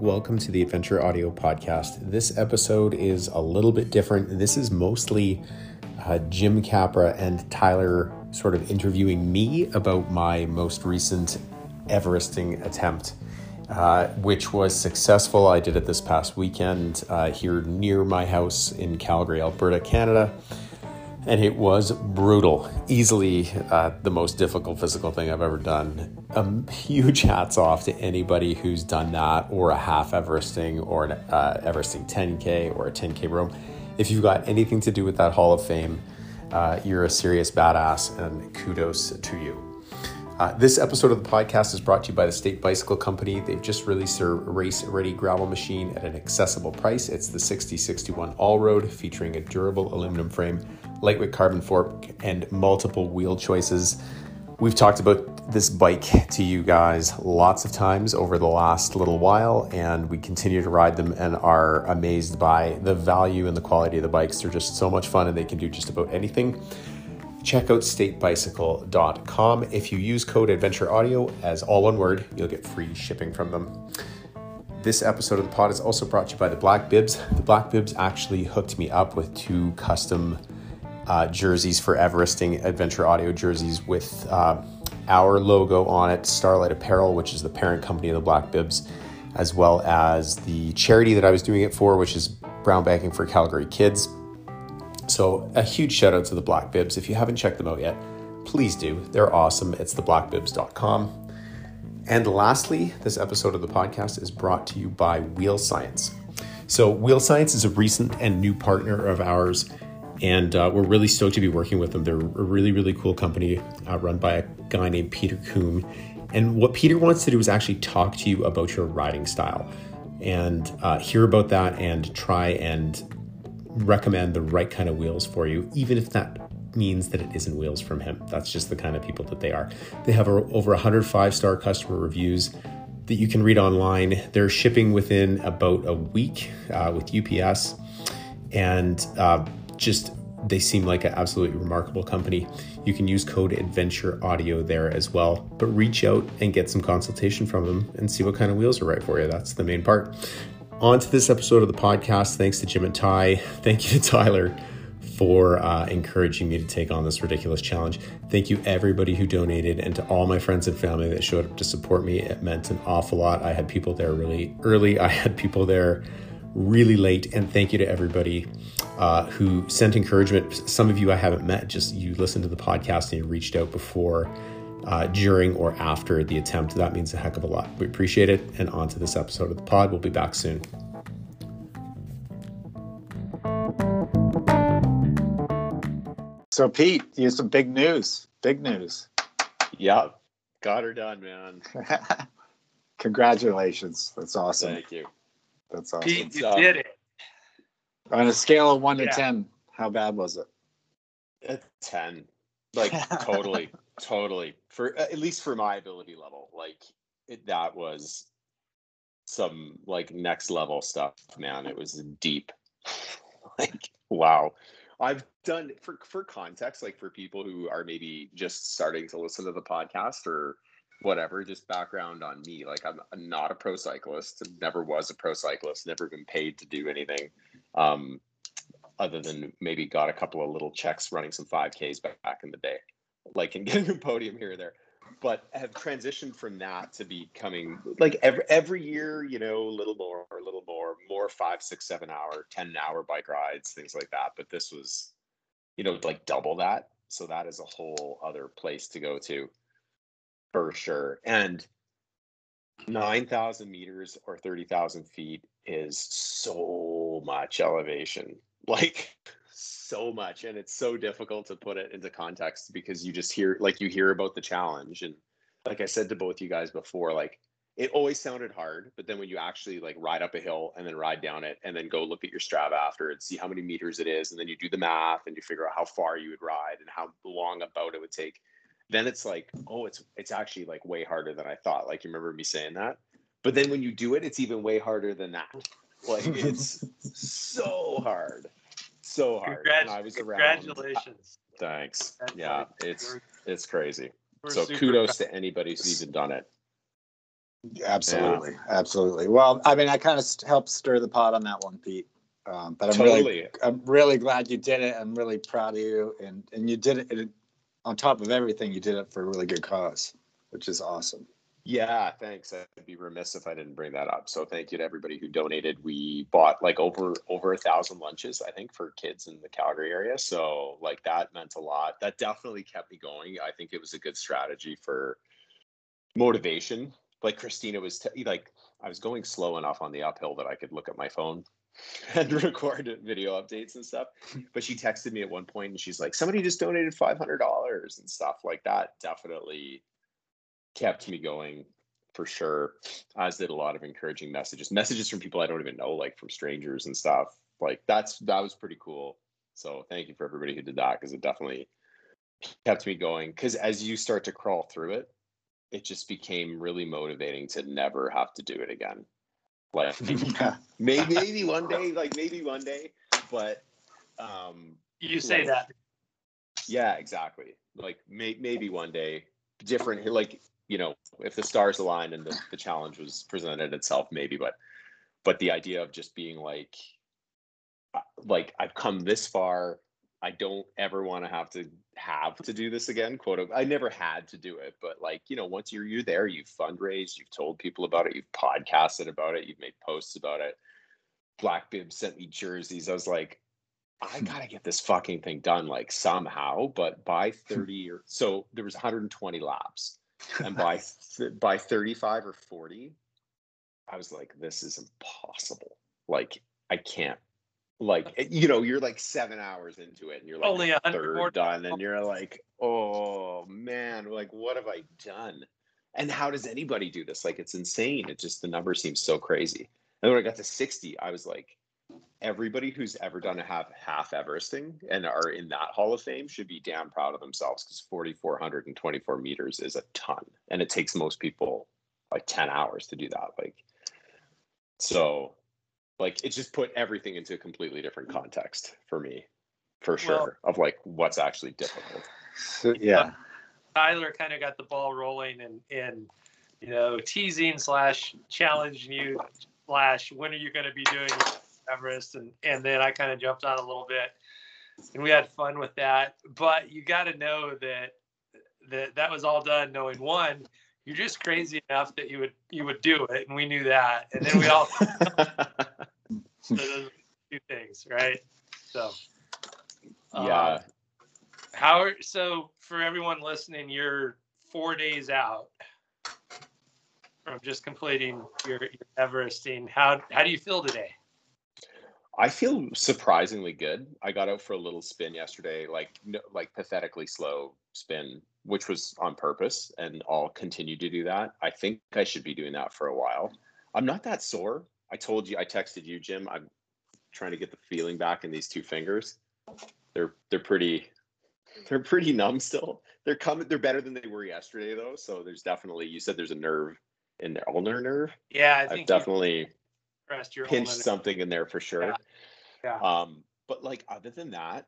welcome to the Adventure Audio Podcast. This episode is a little bit different. This is mostly uh, Jim Capra and Tyler sort of interviewing me about my most recent Everesting attempt, uh, which was successful. I did it this past weekend uh, here near my house in Calgary, Alberta, Canada and it was brutal. Easily uh, the most difficult physical thing I've ever done. Um, huge hats off to anybody who's done that, or a half Everesting, or an uh, Everesting 10K, or a 10K Roam. If you've got anything to do with that Hall of Fame, uh, you're a serious badass, and kudos to you. Uh, this episode of the podcast is brought to you by the State Bicycle Company. They've just released their race ready gravel machine at an accessible price. It's the 6061 All Road, featuring a durable aluminum frame lightweight carbon fork, and multiple wheel choices. We've talked about this bike to you guys lots of times over the last little while, and we continue to ride them and are amazed by the value and the quality of the bikes. They're just so much fun and they can do just about anything. Check out statebicycle.com. If you use code Adventure Audio as all one word, you'll get free shipping from them. This episode of the pod is also brought to you by the Black Bibs. The Black Bibs actually hooked me up with two custom uh, jerseys for Everesting Adventure Audio jerseys with uh, our logo on it, Starlight Apparel, which is the parent company of the Black Bibs, as well as the charity that I was doing it for, which is Brown Bagging for Calgary Kids. So, a huge shout out to the Black Bibs. If you haven't checked them out yet, please do. They're awesome. It's theblackbibs.com. And lastly, this episode of the podcast is brought to you by Wheel Science. So, Wheel Science is a recent and new partner of ours and uh, we're really stoked to be working with them. They're a really, really cool company uh, run by a guy named Peter Kuhn. And what Peter wants to do is actually talk to you about your riding style and uh, hear about that and try and recommend the right kind of wheels for you, even if that means that it isn't wheels from him. That's just the kind of people that they are. They have over 105 star customer reviews that you can read online. They're shipping within about a week uh, with UPS. And uh, just they seem like an absolutely remarkable company. You can use code Adventure Audio there as well, but reach out and get some consultation from them and see what kind of wheels are right for you. That's the main part. On to this episode of the podcast. Thanks to Jim and Ty. Thank you to Tyler for uh, encouraging me to take on this ridiculous challenge. Thank you, everybody who donated, and to all my friends and family that showed up to support me. It meant an awful lot. I had people there really early, I had people there really late. And thank you to everybody uh, who sent encouragement. Some of you I haven't met, just you listened to the podcast and you reached out before, uh, during, or after the attempt. That means a heck of a lot. We appreciate it. And on to this episode of the pod. We'll be back soon. So, Pete, you have some big news. Big news. Yep. Got her done, man. Congratulations. That's awesome. Thank you. That's awesome. Pete, you did it. On a scale of one Yeah. to ten, how bad was it? A 10. Like, totally, totally. For at least for my ability level. Like, it, that was some like next level stuff, man. It was deep. like, wow. I've done for for context, like for people who are maybe just starting to listen to the podcast or whatever, just background on me. Like I'm not a pro cyclist, never was a pro cyclist, never been paid to do anything. Um, other than maybe got a couple of little checks running some 5Ks back, in the day, like and getting a podium here or there. But have transitioned from that to becoming like every every year, you know, a little more, a little more, more five, six, seven hour, ten hour bike rides, things like that. But this was, you know, like double that. So that is a whole other place to go to for sure. And 9,000 meters or 30,000 feet is so much elevation. Like, so much. And it's so difficult to put it into context because you just hear, like, you hear about the challenge. And like I said to both you guys before, like, it always sounded hard, but then when you actually like ride up a hill and then ride down it and then go look at your Strava after and see how many meters it is, and then you do the math and you figure out how far you would ride and how long about it would take then it's like, oh, it's it's actually like way harder than I thought. Like you remember me saying that? But then when you do it, it's even way harder than that. Like it's so hard. So hard. Congrat- and I was around Congratulations. thanks. That's Yeah, like- it's it's crazy. we're So kudos proud. to anybody who's even done it. Absolutely, yeah. absolutely. Well, I mean, I kind of helped stir the pot on that one, Pete. Um, but I'm totally. really, I'm really glad you did it. I'm really proud of you, and and you did it, it on top of everything. You did it for a really good cause, which is awesome. Yeah, thanks. I'd be remiss if I didn't bring that up. So thank you to everybody who donated. We bought like over over a thousand lunches, I think, for kids in the Calgary area. So like that meant a lot. That definitely kept me going. I think it was a good strategy for motivation. Like Christina was t- like, I was going slow enough on the uphill that I could look at my phone and record video updates and stuff. But she texted me at one point and she's like, somebody just donated five hundred dollars and stuff like that. Definitely kept me going for sure. As did a lot of encouraging messages, messages from people I don't even know, like from strangers and stuff. Like that's that was pretty cool. So thank you for everybody who did that because it definitely kept me going. Because as you start to crawl through it, it just became really motivating to never have to do it again. Like maybe maybe one day, like maybe one day, but um you say like, that. Yeah, exactly. Like may, maybe one day different like you know, if the stars aligned and the, the challenge was presented itself, maybe, but but the idea of just being like uh, like I've come this far. I don't ever want to have to have to do this again. Quote I never had to do it, but like, you know, once you're you're there, you've fundraised, you've told people about it, you've podcasted about it, you've made posts about it. Black Bib sent me jerseys. I was like, I hmm. gotta get this fucking thing done like somehow. But by 30 or so there was 120 laps and by by 35 or 40 i was like this is impossible like i can't like eh, you know you're like seven hours into it and you're like only a third done and you're like oh man like what have i done? And how does anybody do this? Like it's insane. It just the number seems so crazy. And when i got to 60 i was like everybody who's ever done a half half Everesting and are in that Hall of Fame should be damn proud of themselves because 4,424 meters is a ton, and it takes most people like 10 hours to do that. Like, so, like it just put everything into a completely different mm. context for me, for sure, well, of like what's actually difficult. So, yeah, Tyler kind of got the ball rolling and and you know teasing slash challenging you slash when are you going to be doing Everest, and and then I kind of jumped on a little bit, and we had fun with that. But you got to know that that that was all done knowing one, you're just crazy enough that you would you would do it, and we knew that, and then we all so those two things, right? So yeah. Um, how so for everyone listening, you're four days out from just completing your, your Everesting. How how do you feel today? I feel surprisingly good. I got out for a little spin yesterday, like no, like pathetically slow spin, which was on purpose, and I'll continue to do that. I think I should be doing that for a while. I'm not that sore. I told you, I texted you, Jim. I'm trying to get the feeling back in these two fingers. They're they're pretty they're pretty numb still. They're coming. They're better than they were yesterday though. So there's definitely you said there's a nerve in there, ulnar nerve. Yeah, I think I've definitely your pinch something in there for sure. Yeah. yeah. Um, but like other than that,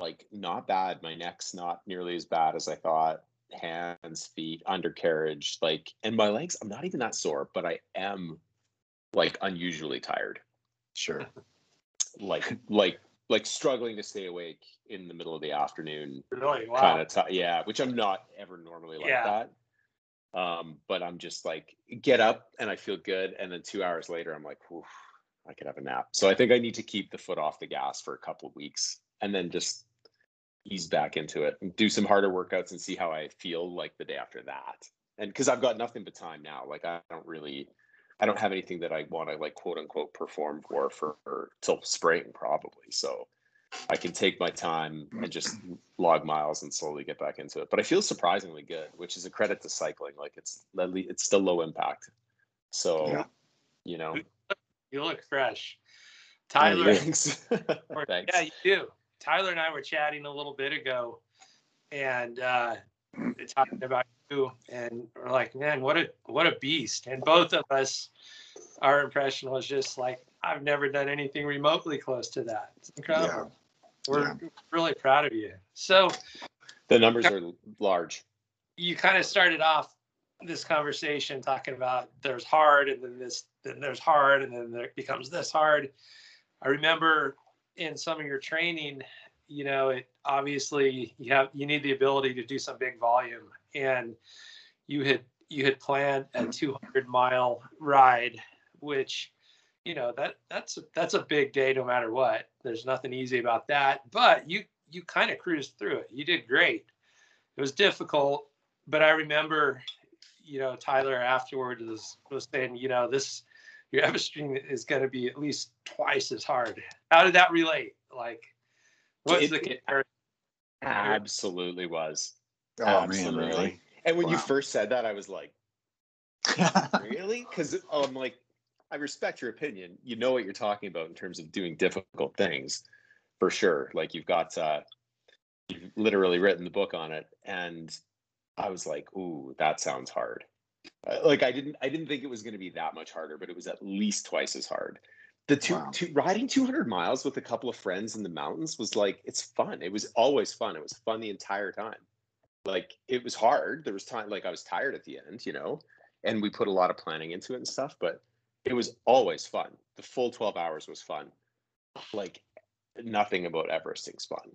like not bad. My neck's not nearly as bad as I thought. Hands, feet, undercarriage, like, and my legs. I'm not even that sore, but I am like unusually tired. Sure. like, like, like struggling to stay awake in the middle of the afternoon. Really? Wow. Kind of, t- yeah. Which I'm not ever normally like yeah. that. Um, but I'm just like get up and I feel good, and then two hours later I'm like, I could have a nap. So I think I need to keep the foot off the gas for a couple of weeks, and then just ease back into it and do some harder workouts and see how I feel like the day after that. And because I've got nothing but time now, like I don't really, I don't have anything that I want to like quote unquote perform for for, for till spring probably. So I can take my time and just log miles and slowly get back into it. But I feel surprisingly good, which is a credit to cycling. Like it's it's still low impact. So, yeah. you know, you look fresh, Tyler. Thanks. thanks. Yeah, you do. Tyler and I were chatting a little bit ago, and uh, talking about you, and we're like, man, what a what a beast! And both of us, our impression was just like, I've never done anything remotely close to that. It's incredible. Yeah. We're yeah. really proud of you. So the numbers are large. You kind of started off this conversation talking about there's hard and then this then there's hard and then there becomes this hard. I remember in some of your training, you know, it obviously you have you need the ability to do some big volume. And you had you had planned a mm-hmm. 200 mile ride which you know that that's that's a big day no matter what. There's nothing easy about that but you you kind of cruised through it. You did great. It was difficult but i remember you know tyler afterwards was, was saying you know this your Everesting is going to be at least twice as hard. How did that relate? Like what's it, the comparison? Absolutely was oh absolutely. man really and when wow. you first said that i was like really because i'm like I respect your opinion. You know what you're talking about in terms of doing difficult things, for sure. Like you've got, uh, you've literally written the book on it, and I was like, "Ooh, that sounds hard." Uh, like I didn't, I didn't think it was going to be that much harder, but it was at least twice as hard. The two, wow. two riding 200 miles with a couple of friends in the mountains was like it's fun. It was always fun. It was fun the entire time. Like it was hard. There was time, like I was tired at the end, you know, and we put a lot of planning into it and stuff, but it was always fun. The full 12 hours was fun. Like nothing about Everesting's fun.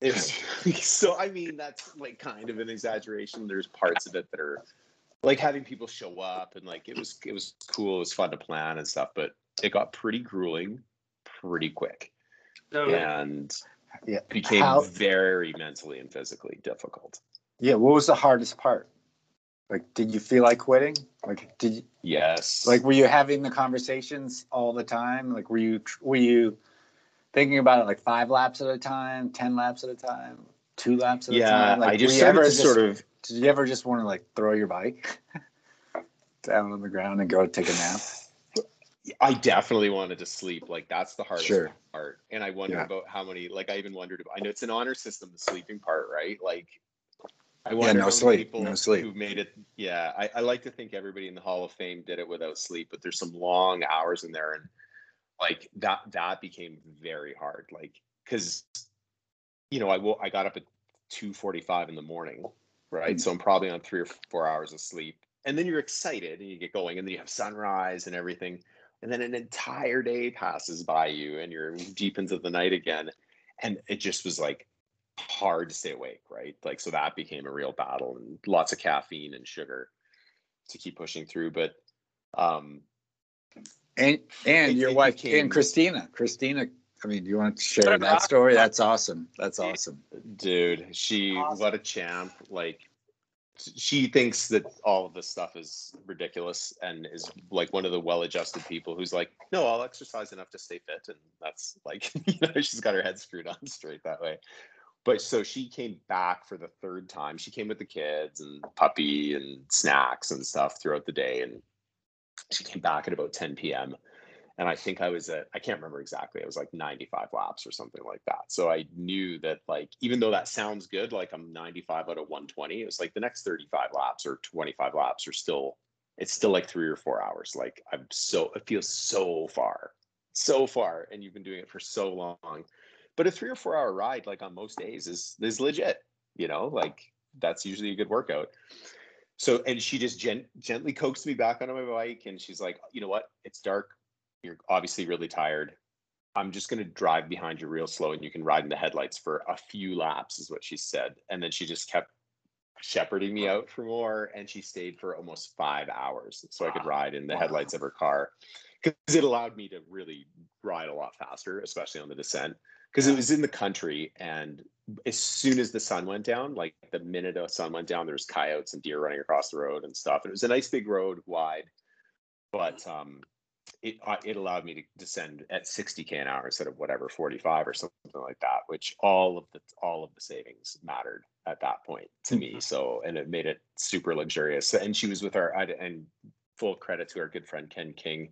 It was so I mean that's like kind of an exaggeration. There's parts of it that are like having people show up and like it was it was cool, it was fun to plan and stuff, but it got pretty grueling pretty quick. and yeah. became How, very mentally and physically difficult. Yeah, what was the hardest part? Like, did you feel like quitting? Like, did you? Yes. Like, were you having the conversations all the time? Like, were you were you thinking about it like five laps at a time, ten laps at a time, two laps at yeah, a time? Like, I just started to just, sort of. Did you ever just want to like throw your bike down on the ground and go take a nap? I definitely wanted to sleep. Like that's the hardest sure. part. And I wonder yeah. about how many. Like I even wondered. About, I know it's an honor system, the sleeping part, right? Like I wonder yeah, no sleep, people no sleep. who made it. Yeah, I, I like to think everybody in the Hall of Fame did it without sleep, but there's some long hours in there, and like that that became very hard. Like because you know I will I got up at two forty five in the morning, right? Mm-hmm. So I'm probably on three or four hours of sleep, and then you're excited and you get going, and then you have sunrise and everything, and then an entire day passes by you, and you're deep into the night again, and it just was like hard to stay awake, right? Like, so that became a real battle and lots of caffeine and sugar to keep pushing through. But, um, and, and it, your it wife became, and Christina, Christina, I mean, do you want to share that story? That's awesome. That's awesome. Dude, she, awesome. what a champ. Like, she thinks that all of this stuff is ridiculous and is like one of the well-adjusted people who's like no i'll exercise enough to stay fit and that's like you know she's got her head screwed on straight that way but so she came back for the third time. She came with the kids and puppy and snacks and stuff throughout the day. And she came back at about 10 p.m. And I think I was at, I can't remember exactly, it was like 95 laps or something like that. So I knew that, like, even though that sounds good, like I'm 95 out of 120, it was like the next 35 laps or 25 laps are still, it's still like three or four hours. Like I'm so, it feels so far, so far. And you've been doing it for so long but a three or four hour ride, like on most days, is is legit. You know, like that's usually a good workout. So, and she just gent- gently coaxed me back onto my bike, and she's like, you know what? It's dark. You're obviously really tired. I'm just going to drive behind you real slow, and you can ride in the headlights for a few laps, is what she said. And then she just kept shepherding me out for more, and she stayed for almost five hours, so I could ride in the headlights of her car. Because it allowed me to really ride a lot faster, especially on the descent. Because it was in the country and as soon as the sun went down like the minute the sun went down there was coyotes and deer running across the road and stuff. And it was a nice big road wide but um it it allowed me to descend at 60k an hour instead of whatever 45 or something like that which all of the all of the savings mattered at that point to me mm-hmm. so and it made it super luxurious and she was with our and full credit to our good friend ken king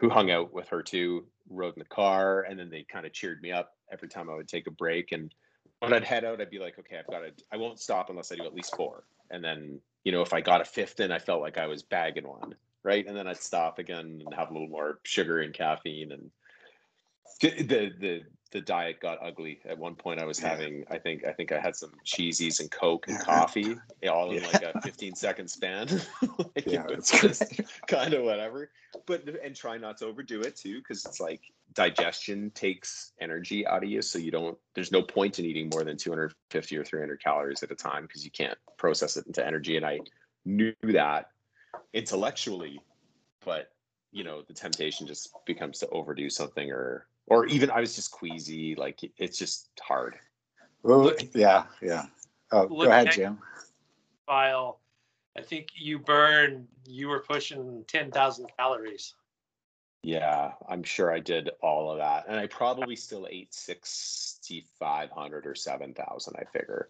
who hung out with her too, rode in the car, and then they kind of cheered me up every time I would take a break. And when I'd head out, I'd be like, okay, I've got to, I won't stop unless I do at least four. And then, you know, if I got a fifth in, I felt like I was bagging one, right? And then I'd stop again and have a little more sugar and caffeine. And the the the diet got ugly. At one point i was having i think i think i had some cheesies and coke and coffee all in like a 15 second span. Like yeah, it's just kind of whatever. But and try not to overdo it too because it's like digestion takes energy out of you so you don't there's no point in eating more than 250 or 300 calories at a time because you can't process it into energy. And i knew that intellectually but you know the temptation just becomes to overdo something or or even I was just queasy. Like it's just hard. Well, yeah, yeah. Oh, go ahead, Jim. File. I think you burned. You were pushing ten thousand calories. Yeah, I'm sure I did all of that, and I probably still ate sixty five hundred or seven thousand. I figure.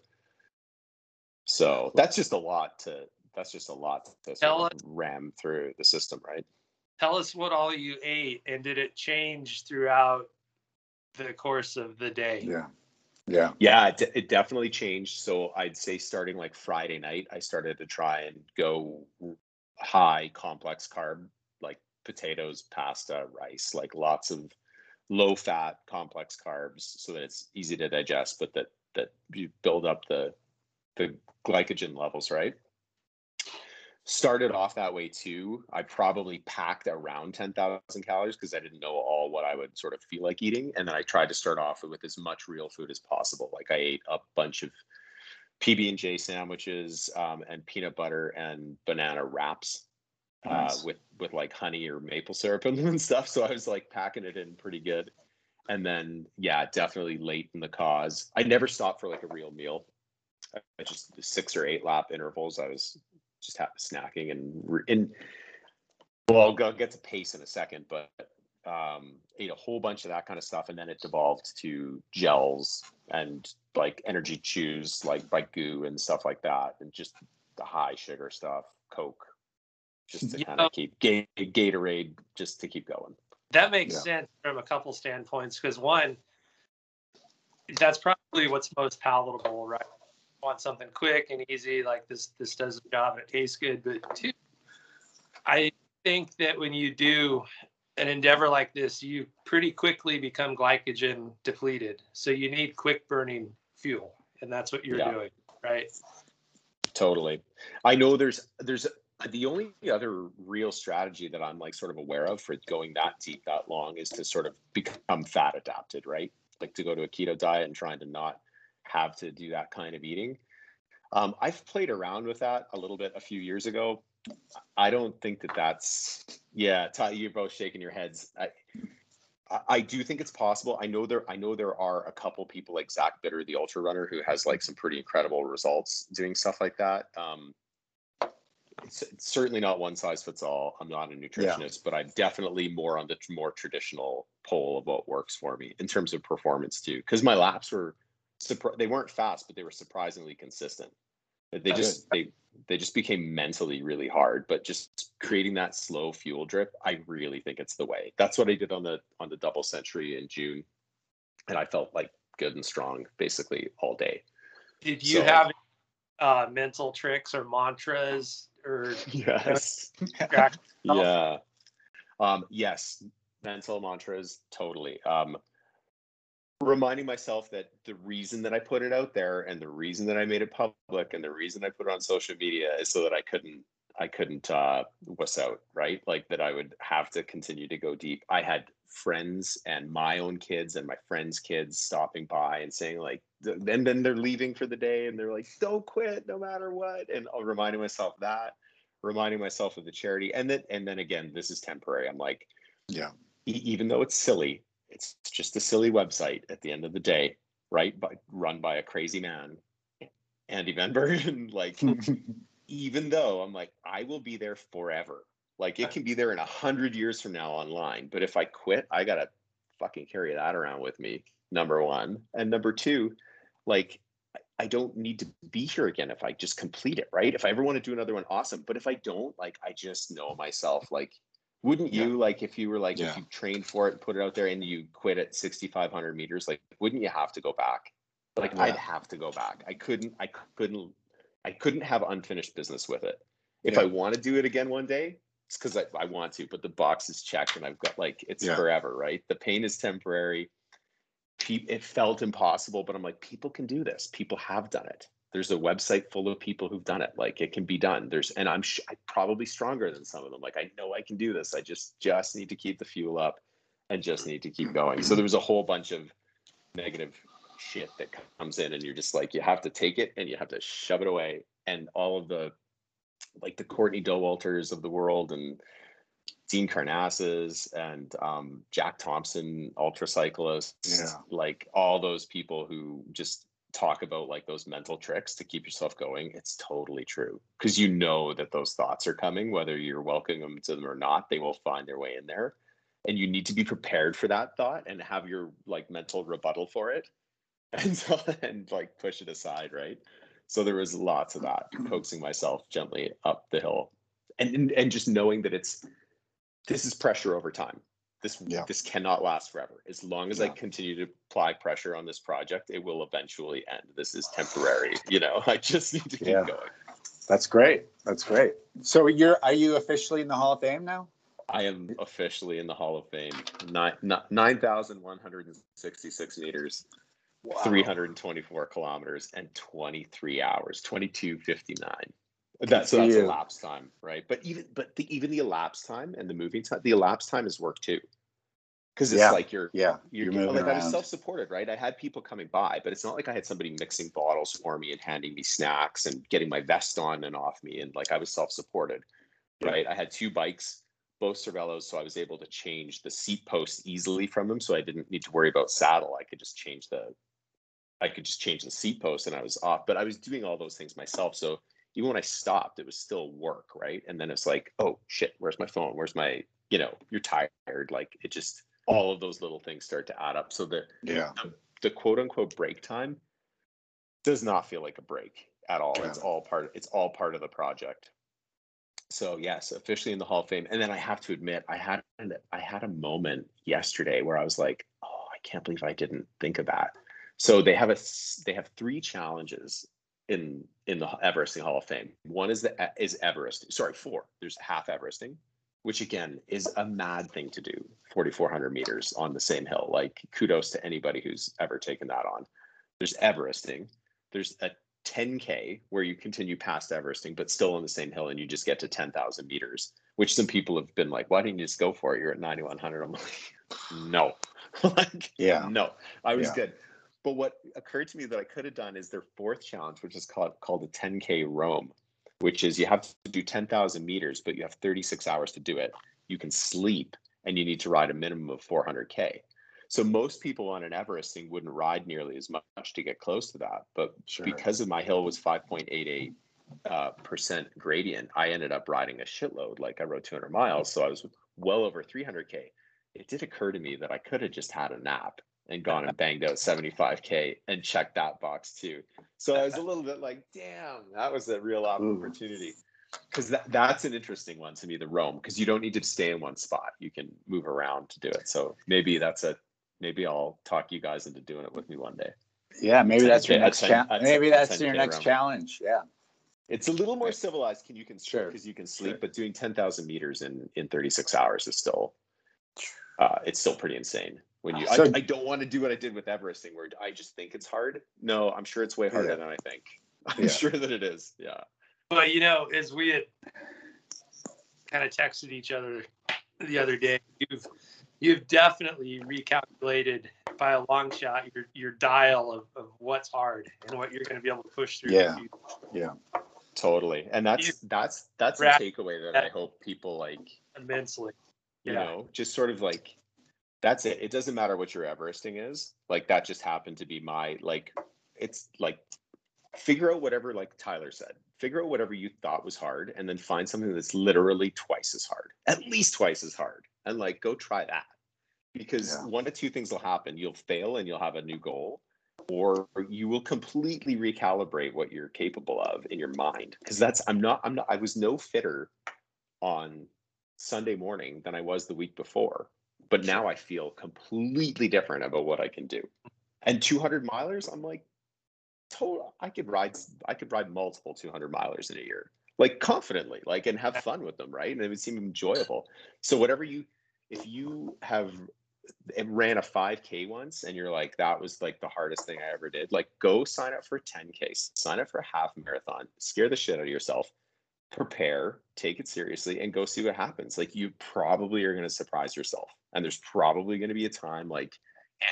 So that's just a lot to. That's just a lot to sort of ram through the system, right? tell us what all you ate and did it change throughout the course of the day? Yeah. Yeah. Yeah it, it, definitely changed. So i'd say starting like friday night i started to try and go high complex carb like potatoes pasta rice like lots of low fat complex carbs so that it's easy to digest but that that you build up the the glycogen levels right started off that way too. I probably packed around 10,000 calories because I didn't know all what I would sort of feel like eating. And then I tried to start off with as much real food as possible. Like I ate a bunch of PB and J sandwiches um, and peanut butter and banana wraps uh, nice. uh, with with like honey or maple syrup and stuff. So I was like packing it in pretty good. And then yeah, definitely late in the cause. I never stopped for like a real meal. I just six or eight lap intervals. I was just have snacking and and well, I'll, go, get to pace in a second, but um, ate a whole bunch of that kind of stuff, and then it devolved to gels and like energy chews, like like goo and stuff like that, and just the high sugar stuff, Coke, just to yeah. kind of keep Gatorade, just to keep going. That makes yeah. sense from a couple standpoints because one, that's probably what's most palatable, right? Want something quick and easy, like this this does the job and it tastes good. But two, I think that when you do an endeavor like this, you pretty quickly become glycogen depleted. So you need quick burning fuel, and that's what you're yeah. doing, right? Totally. I know there's there's the only other real strategy that I'm like sort of aware of for going that deep that long is to sort of become fat adapted, right? Like to go to a keto diet and trying to not have to do that kind of eating. Um, I've played around with that a little bit a few years ago. I don't think that that's yeah. Ty, you're both shaking your heads. I, I do think it's possible. I know there. I know there are a couple people like Zach Bitter, the ultra runner, who has like some pretty incredible results doing stuff like that. Um, it's, it's certainly not one size fits all. I'm not a nutritionist, yeah. but I'm definitely more on the more traditional pole of what works for me in terms of performance too. Because my laps were they weren't fast, but they were surprisingly consistent. They just they they just became mentally really hard. But just creating that slow fuel drip, I really think it's the way. That's what I did on the on the double century in June, and I felt like good and strong basically all day. Did you so, have uh, mental tricks or mantras or yes, yeah, um, yes, mental mantras totally. Um, reminding myself that the reason that I put it out there and the reason that I made it public and the reason I put it on social media is so that I couldn't I couldn't uh wuss out, right? Like that I would have to continue to go deep. I had friends and my own kids and my friends' kids stopping by and saying like and then they're leaving for the day and they're like, don't quit no matter what. And I'm reminding myself that, reminding myself of the charity. And then and then again, this is temporary. I'm like, yeah, even though it's silly, it's just a silly website at the end of the day, right? By run by a crazy man, Andy Van Bergen. like, even though I'm like, I will be there forever. Like, it can be there in a hundred years from now online. But if I quit, I gotta fucking carry that around with me. Number one, and number two, like, I don't need to be here again if I just complete it, right? If I ever want to do another one, awesome. But if I don't, like, I just know myself, like, wouldn't you yeah. like if you were like yeah. if you trained for it and put it out there and you quit at 6500 meters like wouldn't you have to go back like yeah. i'd have to go back i couldn't i couldn't i couldn't have unfinished business with it if i want to do it again one day it's because I, I want to, but the box is checked and I've got like it's forever, right? The pain is temporary. It felt impossible, but I'm like, people can do this. People have done it. There's a website full of people who've done it. Like it can be done. There's, and I'm, sh- probably stronger than some of them. Like I know I can do this. I just just need to keep the fuel up, and just need to keep going. So there was a whole bunch of negative shit that comes in, and you're just like, you have to take it and you have to shove it away. And all of the like the Courtney Dauwalters of the world and Dean Karnazes and um, Jack Thompson, ultra cyclists, yeah. like all those people who just talk about like those mental tricks to keep yourself going. It's totally true because you know that those thoughts are coming, whether you're welcoming to them or not, they will find their way in there. And you need to be prepared for that thought and have your like mental rebuttal for it and so and like push it aside, right? So there was lots of that, coaxing myself gently up the hill, and and, and just knowing that it's this is pressure over time. This yeah. this cannot last forever. As long as yeah. I continue to apply pressure on this project, it will eventually end. This is temporary. You know, I just need to keep yeah. going. That's great. That's great. So you're are you officially in the Hall of Fame now? I am officially in the Hall of Fame. Nine nine thousand one hundred and sixty six meters. Wow. 324 kilometers and 23 hours, 2259. That's so that's elapsed time, right? But even but the even the elapsed time and the moving time, the elapsed time is work too. Because it's yeah. like you're yeah you're, you're like around. I was self-supported, right? I had people coming by, but it's not like I had somebody mixing bottles for me and handing me snacks and getting my vest on and off me. And like I was self-supported, yeah. right? I had two bikes, both Cervelos, so I was able to change the seat post easily from them. So I didn't need to worry about saddle. I could just change the I could just change the seat post and I was off. But I was doing all those things myself. So even when I stopped, it was still work, right? And then it's like, oh shit, where's my phone? Where's my, you know, you're tired. Like it just all of those little things start to add up. So the yeah the, the quote unquote break time does not feel like a break at all. Yeah. It's all part it's all part of the project. So yes, officially in the Hall of Fame. And then I have to admit, I had I had a moment yesterday where I was like, oh, I can't believe I didn't think of that so they have a they have three challenges in in the Everesting Hall of Fame. One is the is Everest. Sorry, four. There's half Everesting, which again is a mad thing to do. 4,400 meters on the same hill. Like kudos to anybody who's ever taken that on. There's Everesting. There's a 10k where you continue past Everesting, but still on the same hill, and you just get to 10,000 meters. Which some people have been like, "Why didn't you just go for it? You're at 9,100." I'm like, "No, like, yeah, no, I was yeah. good." But what occurred to me that I could have done is their fourth challenge, which is called called a 10K Roam, which is you have to do 10,000 meters, but you have 36 hours to do it. You can sleep and you need to ride a minimum of 400K. So most people on an Everesting wouldn't ride nearly as much to get close to that. But sure. because of my hill was 5.88 uh, percent gradient, I ended up riding a shitload. Like I rode 200 miles, so I was well over 300K. It did occur to me that I could have just had a nap and gone and banged out 75k and checked that box too. So I was a little bit like, damn, that was a real opportunity. Because that, that's an interesting one to me, the Roam, because you don't need to stay in one spot. You can move around to do it. So maybe that's a maybe I'll talk you guys into doing it with me one day. Yeah, maybe that's your next challenge. Maybe that's your next challenge. Yeah. It's a little more civilized. Can you can sure because you can sleep, sure. but doing ten thousand meters in in thirty six hours is still, uh, it's still pretty insane when you so, I, I, don't want to do what i did with everesting where i just think it's hard. No i'm sure it's way harder yeah. than i think. I'm yeah. sure that it is yeah. But you know as we had kind of texted each other the other day you've you've definitely recalculated by a long shot your your dial of, of what's hard and what you're going to be able to push through. Yeah. Yeah. Totally. And that's you, that's that's a takeaway that i hope people like immensely. you yeah. know just sort of like that's it. It doesn't matter what your Everesting is. Like that just happened to be my like it's like figure out whatever like Tyler said. Figure out whatever you thought was hard and then find something that's literally twice as hard. At least twice as hard. And like go try that. Because yeah. one of two things will happen. You'll fail and you'll have a new goal or you will completely recalibrate what you're capable of in your mind because that's i'm not i'm not i was no fitter on sunday morning than i was the week before but now I feel completely different about what I can do. And 200 milers, I'm like, total. I could ride. I could ride multiple 200 milers in a year. like confidently, like and have fun with them, right? And it would seem enjoyable. So whatever you, if you have eh, ran a 5k once and you're like that was like the hardest thing i ever did like go sign up for 10k sign up for a half marathon scare the shit out of yourself prepare take it seriously and go see what happens like you probably are going to surprise yourself and there's probably going to be a time like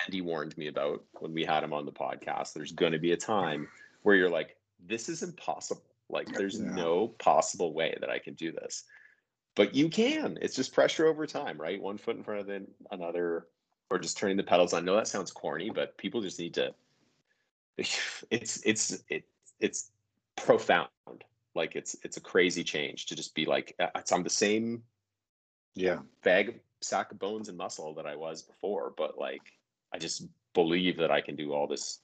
andy warned me about when we had him on the podcast there's going to be a time where you're like this is impossible like there's yeah. no possible way that i can do this but you can. It's just pressure over time, right? One foot in front of the, another, or just turning the pedals. On. I know that sounds corny, but people just need to. It's it's it, it's profound. Like it's it's a crazy change to just be like uh, it's I'm the same, yeah, bag sack of bones and muscle that I was before, but like I just believe that I can do all this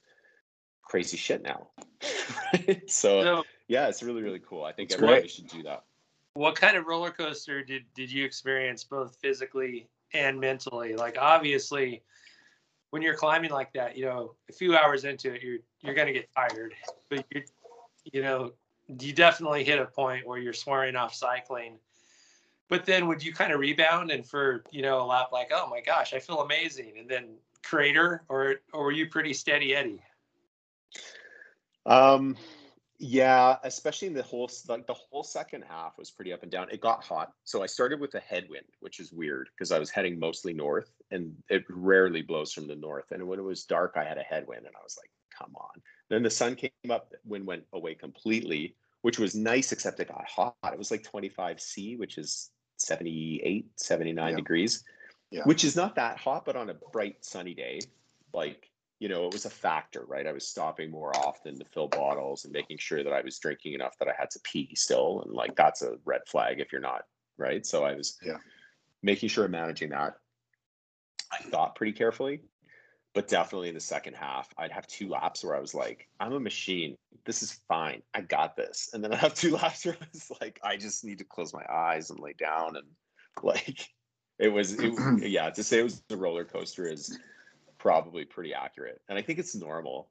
crazy shit now. so, so, yeah, it's really really cool. I think everybody great. should do that. What kind of roller coaster did did you experience both physically and mentally? Like obviously when you're climbing like that, you know, a few hours into it, you're you're gonna get tired. But you're you know, you definitely hit a point where you're swearing off cycling. But then would you kind of rebound and for, you know, a lap like, oh my gosh, I feel amazing, and then crater or or were you pretty steady Eddie? Um yeah, especially in the whole like the whole second half was pretty up and down. It got hot, so I started with a headwind, which is weird because I was heading mostly north, and it rarely blows from the north. And when it was dark, I had a headwind, and I was like, "Come on!" Then the sun came up, wind went away completely, which was nice, except it got hot. It was like 25 C, which is 78, 79 yeah. degrees, yeah. which is not that hot, but on a bright sunny day, like you know, it was a factor, right? I was stopping more often to fill bottles and making sure that I was drinking enough that I had to pee still. And like that's a red flag if you're not, right? So I was yeah making sure I'm managing that. I thought pretty carefully, but definitely in the second half, I'd have two laps where I was like, I'm a machine. This is fine. I got this. And then I have two laps where I was like, I just need to close my eyes and lay down and like it was it, yeah, to say it was a roller coaster is probably pretty accurate, and I think it's normal.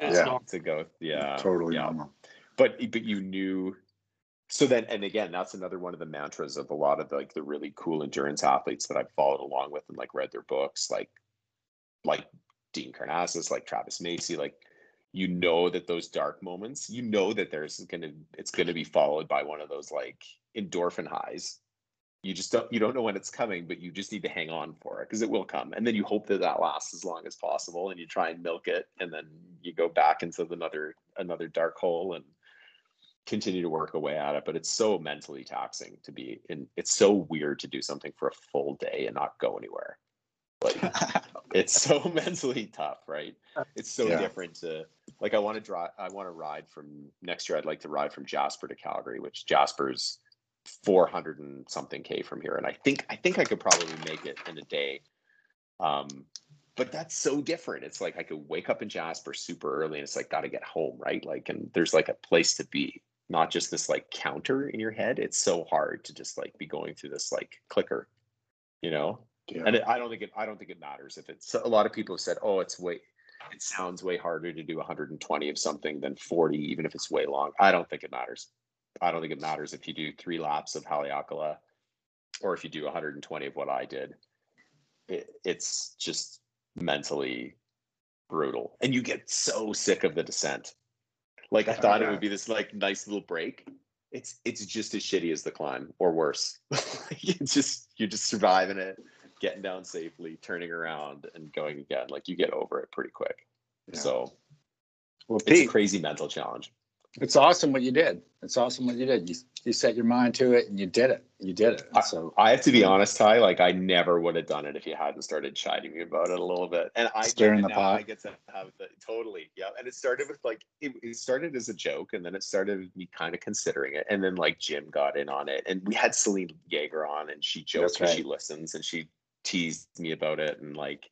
It's yeah, to go. Yeah, totally yeah. normal. But but you knew. So then, and again, that's another one of the mantras of a lot of the, like the really cool endurance athletes that I've followed along with and like read their books, like like Dean Karnazes, like Travis Macy, like you know that those dark moments, you know that there's gonna it's gonna be followed by one of those like endorphin highs. You just don't you don't know when it's coming but you just need to hang on for it because it will come. And then you hope that that lasts as long as possible and you try and milk it and then you go back into another another dark hole and continue to work away at it. But it's so mentally taxing to be in it's so weird to do something for a full day and not go anywhere like it's so mentally tough right? It's so yeah. different to like i want to drive i want to ride from next year i'd like to ride from jasper to calgary which jasper's 400 and something k from here and i think i think i could probably make it in a day. Um but that's so different. It's like i could wake up in jasper super early and it's like got to get home right? Like and there's like a place to be not just this like counter in your head. It's so hard to just like be going through this like clicker you know yeah. and it, i don't think it i don't think it matters if it's a lot of people have said oh it's way it sounds way harder to do 120 of something than 40 even if it's way long i don't think it matters I don't think it matters if you do three laps of Haleakala or if you do 120 of what I did. It, it's just mentally brutal, and you get so sick of the descent. Like I oh, thought oh, yeah. it would be this like nice little break. It's it's just as shitty as the climb, or worse. you just you're just surviving it, getting down safely, turning around, and going again. Like you get over it pretty quick. Yeah. So, well, Pete, it's a crazy mental challenge. It's awesome what you did. It's awesome what you did. You you set your mind to it and you did it. You did it. So I, I have to be honest, Ty. Like I never would have done it if you hadn't started chiding me about it a little bit. And I stirring the pot. I get to have the totally yeah. And it started with like it, it started as a joke, and then it started me kind of considering it, and then like Jim got in on it, and we had Celine Yeager on, and she jokes right. she listens, and she teased me about it, and like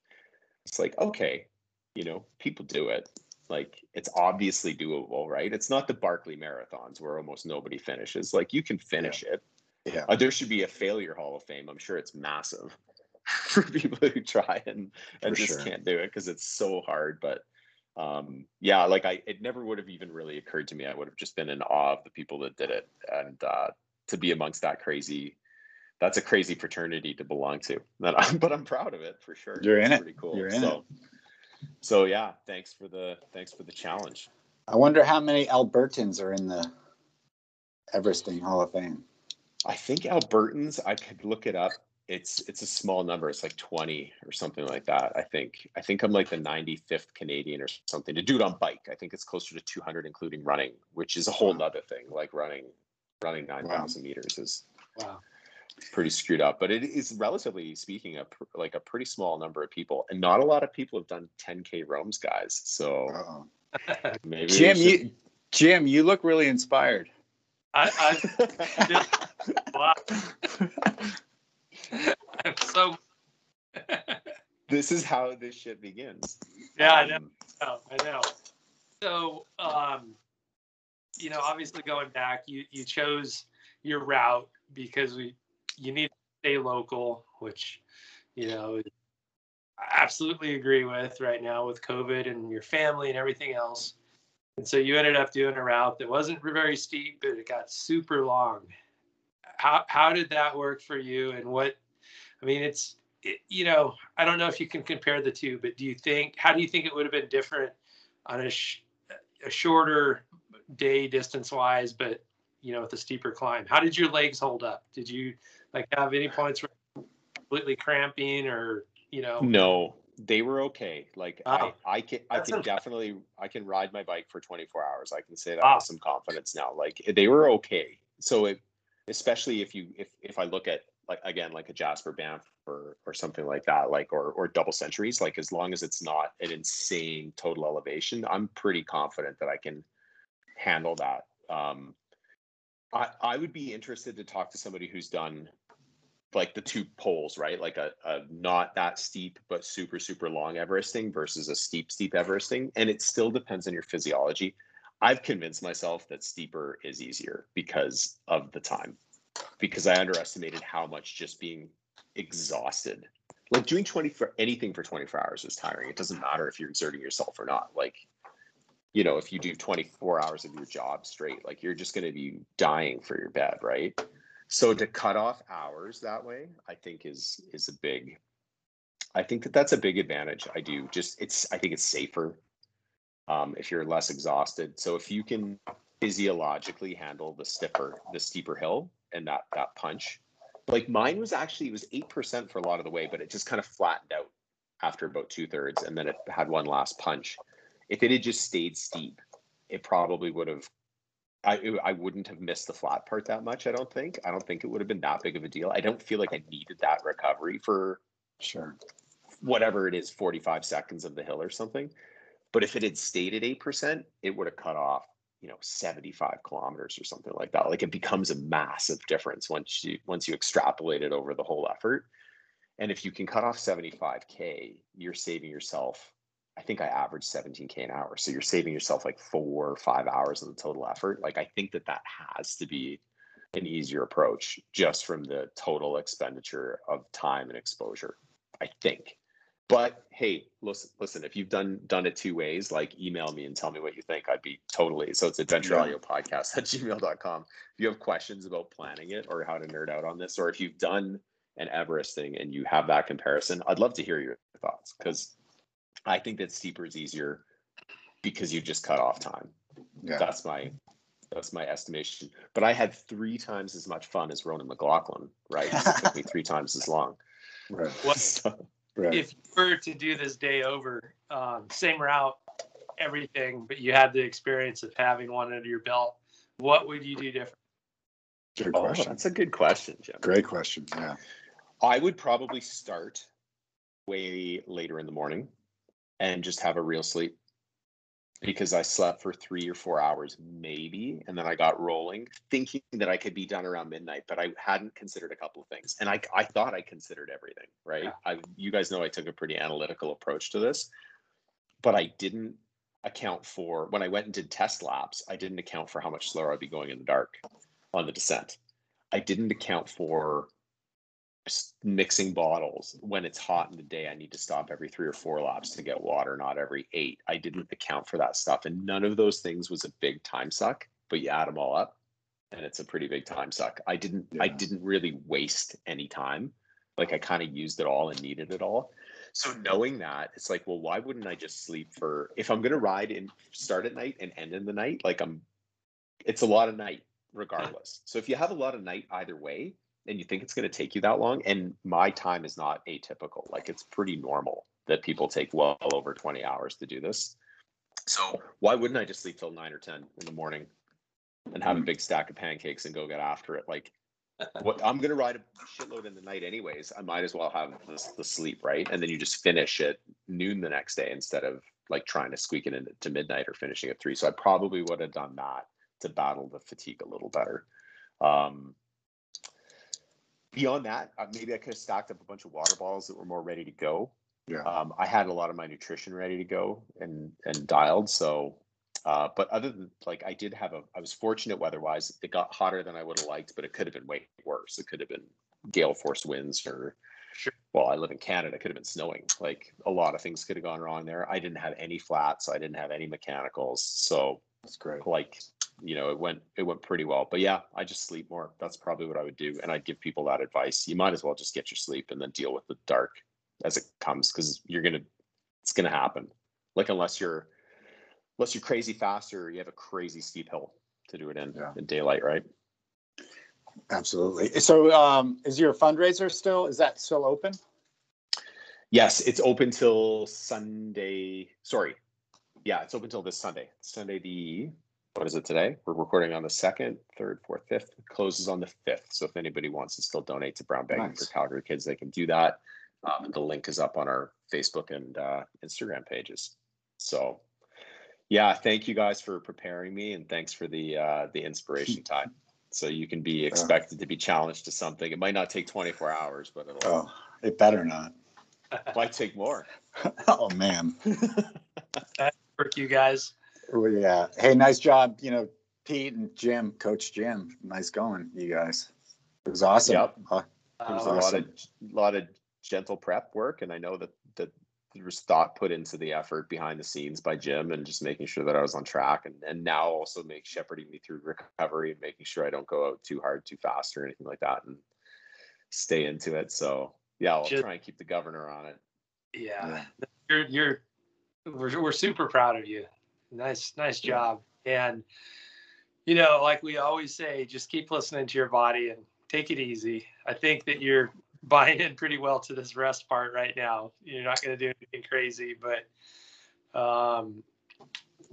it's like okay, you know, people do it like it's obviously doable, right? It's not the Barkley marathons where almost nobody finishes. Like you can finish yeah. it. Yeah. Uh, there should be a failure hall of fame. I'm sure it's massive for people who try and and for just sure. can't do it because it's so hard. But um, yeah, like I, it never would have even really occurred to me. I would have just been in awe of the people that did it, and uh, to be amongst that crazy, that's a crazy fraternity to belong to. but I'm proud of it for sure. You're it's in pretty it. Cool. You're in so, it. So yeah, thanks for the thanks for the challenge. I wonder how many Albertans are in the Everesting Hall of Fame. I think Albertans. I could look it up it's it's a small number. It's like 20 or something like that. I think I think I'm like the 95th Canadian or something to do it on bike. I think it's closer to 200 including running, which is a whole other thing. Like running running 9,000 wow. meters is wow. Pretty screwed up. But it is relatively speaking a pr- like a pretty small number of people, and not a lot of people have done 10K Roams, guys. So maybe Jim, should... you Jim, you look really inspired. I, I wow. so this is how this shit begins. Yeah, um, I know. I know. So, um, you know, obviously going back, you you chose your route because we you need to stay local, which you know I absolutely agree with right now with COVID and your family and everything else. And so you ended up doing a route that wasn't very steep, but it got super long. How how did that work for you, and what I mean, it's it, you know, I don't know if you can compare the two, but do you think how do you think it would have been different on a sh- a shorter day distance wise, but you know, with a steeper climb? How did your legs hold up? Did you like have any points where completely cramping or you know? No, they were okay. Like oh, I, I can, I can okay. definitely, I can ride my bike for 24 hours. I can say that oh. with some confidence now. Like they were okay. So it, especially if you, if if I look at like again like a Jasper Banff or or something like that, like or or double centuries. Like as long as it's not an insane total elevation, I'm pretty confident that I can handle that. Um, I I would be interested to talk to somebody who's done like the two poles, right? Like a, a not that steep but super super long Everesting versus a steep steep Everesting, and it still depends on your physiology. I've convinced myself that steeper is easier because of the time because I underestimated how much just being exhausted. Like doing 20 for anything for 24 hours is tiring. It doesn't matter if you're exerting yourself or not. Like, you know, if you do 24 hours of your job straight, like you're just going to be dying for your bed, right? So to cut off hours that way, I think is is a big I think that that's a big advantage. I do just it's I think it's safer um, if you're less exhausted. So if you can physiologically handle the stiffer the steeper hill, and that that punch. Like mine was actually it was eight percent for a lot of the way, but it just kind of flattened out after about two thirds, and then it had one last punch. If it had just stayed steep, it probably would have. I I wouldn't have missed the flat part that much. I don't think. I don't think it would have been that big of a deal. I don't feel like I needed that recovery for sure whatever it is, forty five seconds of the hill or something. But if it had stayed at eight percent, it would have cut off you know 75 kilometers or something like that like it becomes a massive difference once you once you extrapolate it over the whole effort and if you can cut off 75k you're saving yourself i think i averaged 17k an hour so you're saving yourself like four or five hours of the total effort like i think that that has to be an easier approach just from the total expenditure of time and exposure i think but hey, listen, listen, if you've done done it two ways, like email me and tell me what you think. I'd be totally so it's adventure audio podcast at gmail.com. If you have questions about planning it or how to nerd out on this, or if you've done an Everesting and you have that comparison, I'd love to hear your thoughts because I think that steeper is easier because you just cut off time. Yeah. That's my that's my estimation. But I had three times as much fun as Ronan McLaughlin, right? It took me three times as long. Right. What, so, Right. If you were to do this day over, um, same route, everything, but you had the experience of having one under your belt, what would you do different? Good oh, question. That's a good question, Jim. Great question. Yeah. I would probably start way later in the morning and just have a real sleep because I slept for three or four hours, maybe, and then I got rolling, thinking that I could be done around midnight. But I hadn't considered a couple of things, and I I thought I considered everything. Right? Yeah. I you guys know I took a pretty analytical approach to this, but I didn't account for when I went and did test laps. I didn't account for how much slower I'd be going in the dark on the descent. I didn't account for mixing bottles. When it's hot in the day i need to stop every three or four laps to get water not every eight. I didn't mm. account for that stuff and none of those things was a big time suck but you add them all up and it's a pretty big time suck. I didn't yeah. i didn't really waste any time. Like i kind of used it all and needed it all. So mm. knowing that it's like well why wouldn't i just sleep for if i'm going to ride and start at night and end in the night like i'm it's a lot of night regardless. So if you have a lot of night either way and you think it's going to take you that long and my time is not atypical. Like it's pretty normal that people take well over 20 hours to do this. So why wouldn't i just sleep till 9 or 10 in the morning and have a mm. big stack of pancakes and go get after it? Like what i'm going to ride a shitload in the night anyways. I might as well have the, the sleep right? And then you just finish at noon the next day instead of like trying to squeak it into midnight or finishing at three. So i probably would have done that to battle the fatigue a little better. Um, beyond that, uh, maybe I could have stocked up a bunch of water bottles that were more ready to go. Yeah. Um, I had a lot of my nutrition ready to go and and dialed. So, uh, but other than like, I did have a. I was fortunate weather-wise. It got hotter than I would have liked, but it could have been way worse. It could have been gale force winds or. Sure. Well, I live in Canada. It could have been snowing. Like a lot of things could have gone wrong there. I didn't have any flats. I didn't have any mechanicals. So that's great. Like you know, it went it went pretty well. But yeah, I just sleep more. That's probably what I would do, and I'd give people that advice. You might as well just get your sleep and then deal with the dark as it comes because you're gonna it's gonna happen. Like unless you're unless you're crazy fast or you have a crazy steep hill to do it in yeah. in daylight, right? Absolutely. So, um, is your fundraiser still? Is that still open? Yes, it's open till Sunday. Sorry, yeah, it's open till this Sunday. Sunday the what is it today? We're recording on the second, third, fourth, fifth. It closes on the fifth. So if anybody wants to still donate to Brown Bagging nice. for Calgary Kids, they can do that. Um, the link is up on our Facebook and uh, Instagram pages. So, yeah, thank you guys for preparing me, and thanks for the uh, the inspiration time. So you can be expected to be challenged to something. It might not take 24 hours, but it'll. Oh, it better not. Might take more. oh man. Work, you guys. Well, yeah. Hey, nice job. You know, Pete and Jim, Coach Jim. Nice going, you guys. It was awesome. Yep. Uh, there was a lot of lot of gentle prep work, and I know that that there was thought put into the effort behind the scenes by Jim and just making sure that I was on track and, and now also make shepherding me through recovery and making sure I don't go out too hard, too fast or anything like that and stay into it. So yeah, I'll just, try and keep the governor on it. Yeah. yeah. You're you're we're, we're super proud of you. Nice, nice job. And you know, like we always say, just keep listening to your body and take it easy. I think that you're buying in pretty well to this rest part right now. You're not going to do anything crazy, but um,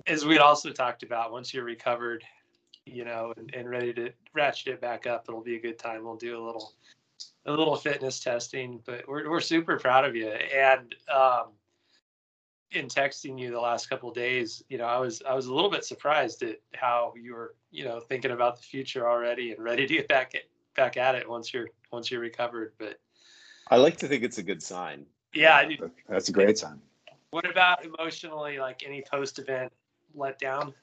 as we also talked about, once you're recovered, you know, and, and ready to ratchet it back up, it'll be a good time. We'll do a little, a little fitness testing, but we're we're super proud of you. And um, in texting you the last couple days, you know, I was I was a little bit surprised at how you were, you know, thinking about the future already and ready to get back at, back at it once you're once you're recovered. But I like to think it's a good sign. Yeah, that's a great sign. What about emotionally, like any post event letdown?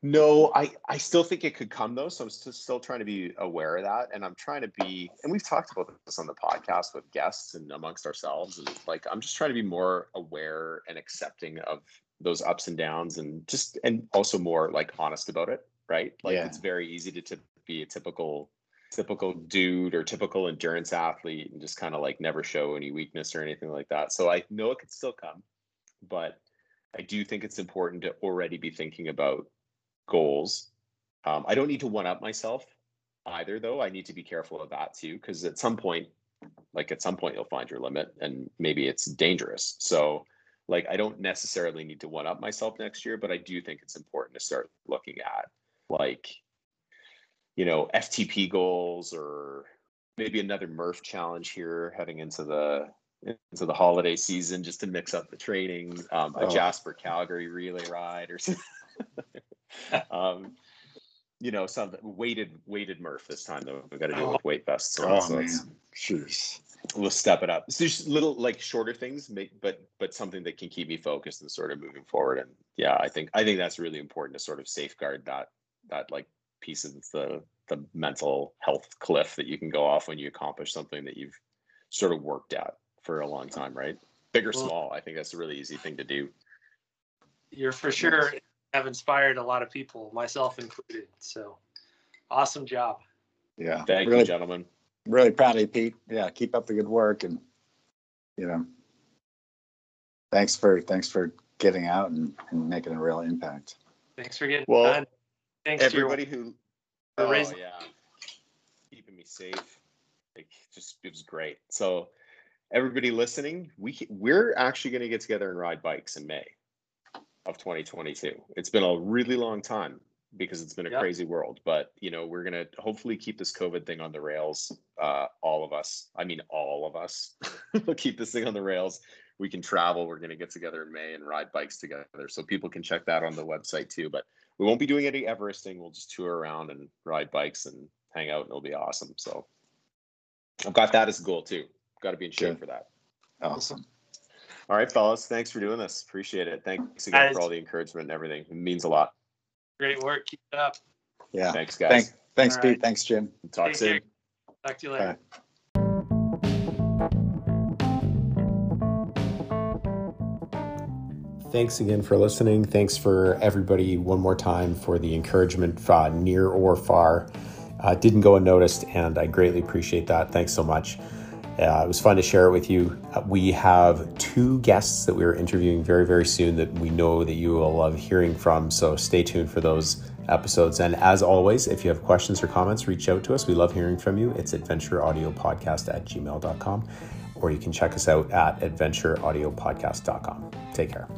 No, I, I still think it could come though. So I'm still, still trying to be aware of that. And I'm trying to be, and we've talked about this on the podcast with guests and amongst ourselves. And like, I'm just trying to be more aware and accepting of those ups and downs and just, and also more like honest about it. Right. Like yeah. it's very easy to, to be a typical, typical dude or typical endurance athlete and just kind of like never show any weakness or anything like that. So I know it could still come, but I do think it's important to already be thinking about goals. Um, I don't need to one up myself either, though. I need to be careful of that too, because at some point, like at some point, you'll find your limit and maybe it's dangerous. So, like, I don't necessarily need to one up myself next year, but I do think it's important to start looking at like, you know, FTP goals or maybe another Murph challenge here heading into the into the holiday season just to mix up the training, um, a oh. Jasper Calgary relay ride or something. um, you know, some weighted weighted Murph this time though. We got to do it with weight vests. So, oh so man, jeez. We'll step it up. So just little like shorter things, make but but something that can keep me focused and sort of moving forward. And yeah, I think I think that's really important to sort of safeguard that that like piece of the the mental health cliff that you can go off when you accomplish something that you've sort of worked at for a long time, right? Big or well, small, I think that's a really easy thing to do. You're for sure have inspired a lot of people, myself included. So awesome job. Yeah. Thank really, you, gentlemen. Really proud of you, Pete. Yeah, keep up the good work and you know thanks for thanks for getting out and, and making a real impact. Thanks for getting well, done. Thanks everybody your, who oh, yeah keeping me safe. Like just it was great. So everybody listening, we we're actually going to get together and ride bikes in May of 2022. It's been a really long time because it's been a yep. crazy world, but you know, we're going to hopefully keep this COVID thing on the rails. Uh, all of us, I mean, all of us will keep this thing on the rails. We can travel. We're going to get together in May and ride bikes together. So people can check that on the website too, but we won't be doing any Everesting. We'll just tour around and ride bikes and hang out and it'll be awesome. So I've got that as a goal too. Got to be in shape Good. for that. Awesome. All right, fellas. Thanks for doing this. Appreciate it. Thanks again guys, for all the encouragement and everything. It means a lot. Great work. Keep it up. Yeah. Thanks, guys. Thanks, thanks Pete. Right. Thanks, Jim. Talk Take soon. Care. Talk to you later. Thanks again for listening. Thanks for everybody one more time for the encouragement, uh, near or far. Uh, didn't go unnoticed, and I greatly appreciate that. Thanks so much. Uh, it was fun to share it with you. Uh, we have two guests that we are interviewing very, very soon that we know that you will love hearing from. So stay tuned for those episodes. And as always, if you have questions or comments, reach out to us. We love hearing from you. It's adventureaudiopodcast at gmail.com, or you can check us out at adventureaudiopodcast.com. Take care.